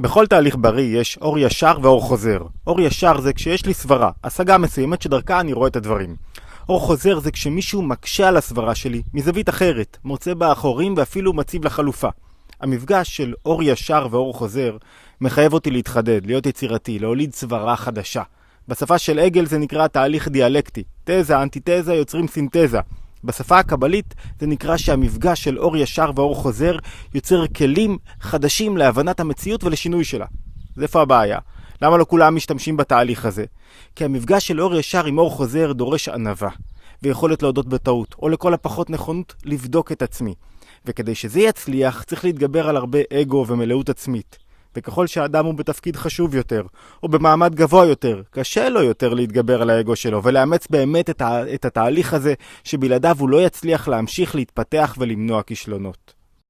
בכל תהליך בריא יש אור ישר ואור חוזר. אור ישר זה כשיש לי סברה, השגה מסוימת שדרכה אני רואה את הדברים. אור חוזר זה כשמישהו מקשה על הסברה שלי מזווית אחרת, מוצא בה חורים ואפילו מציב לה חלופה. המפגש של אור ישר ואור חוזר מחייב אותי להתחדד, להיות יצירתי, להוליד סברה חדשה. בשפה של עגל זה נקרא תהליך דיאלקטי. תזה, אנטיתזה יוצרים סינתזה. בשפה הקבלית זה נקרא שהמפגש של אור ישר ואור חוזר יוצר כלים חדשים להבנת המציאות ולשינוי שלה. אז איפה הבעיה? למה לא כולם משתמשים בתהליך הזה? כי המפגש של אור ישר עם אור חוזר דורש ענווה, ויכולת להודות בטעות, או לכל הפחות נכונות לבדוק את עצמי. וכדי שזה יצליח, צריך להתגבר על הרבה אגו ומלאות עצמית. וככל שהאדם הוא בתפקיד חשוב יותר, או במעמד גבוה יותר, קשה לו יותר להתגבר על האגו שלו, ולאמץ באמת את, ה- את התהליך הזה, שבלעדיו הוא לא יצליח להמשיך להתפתח ולמנוע כישלונות.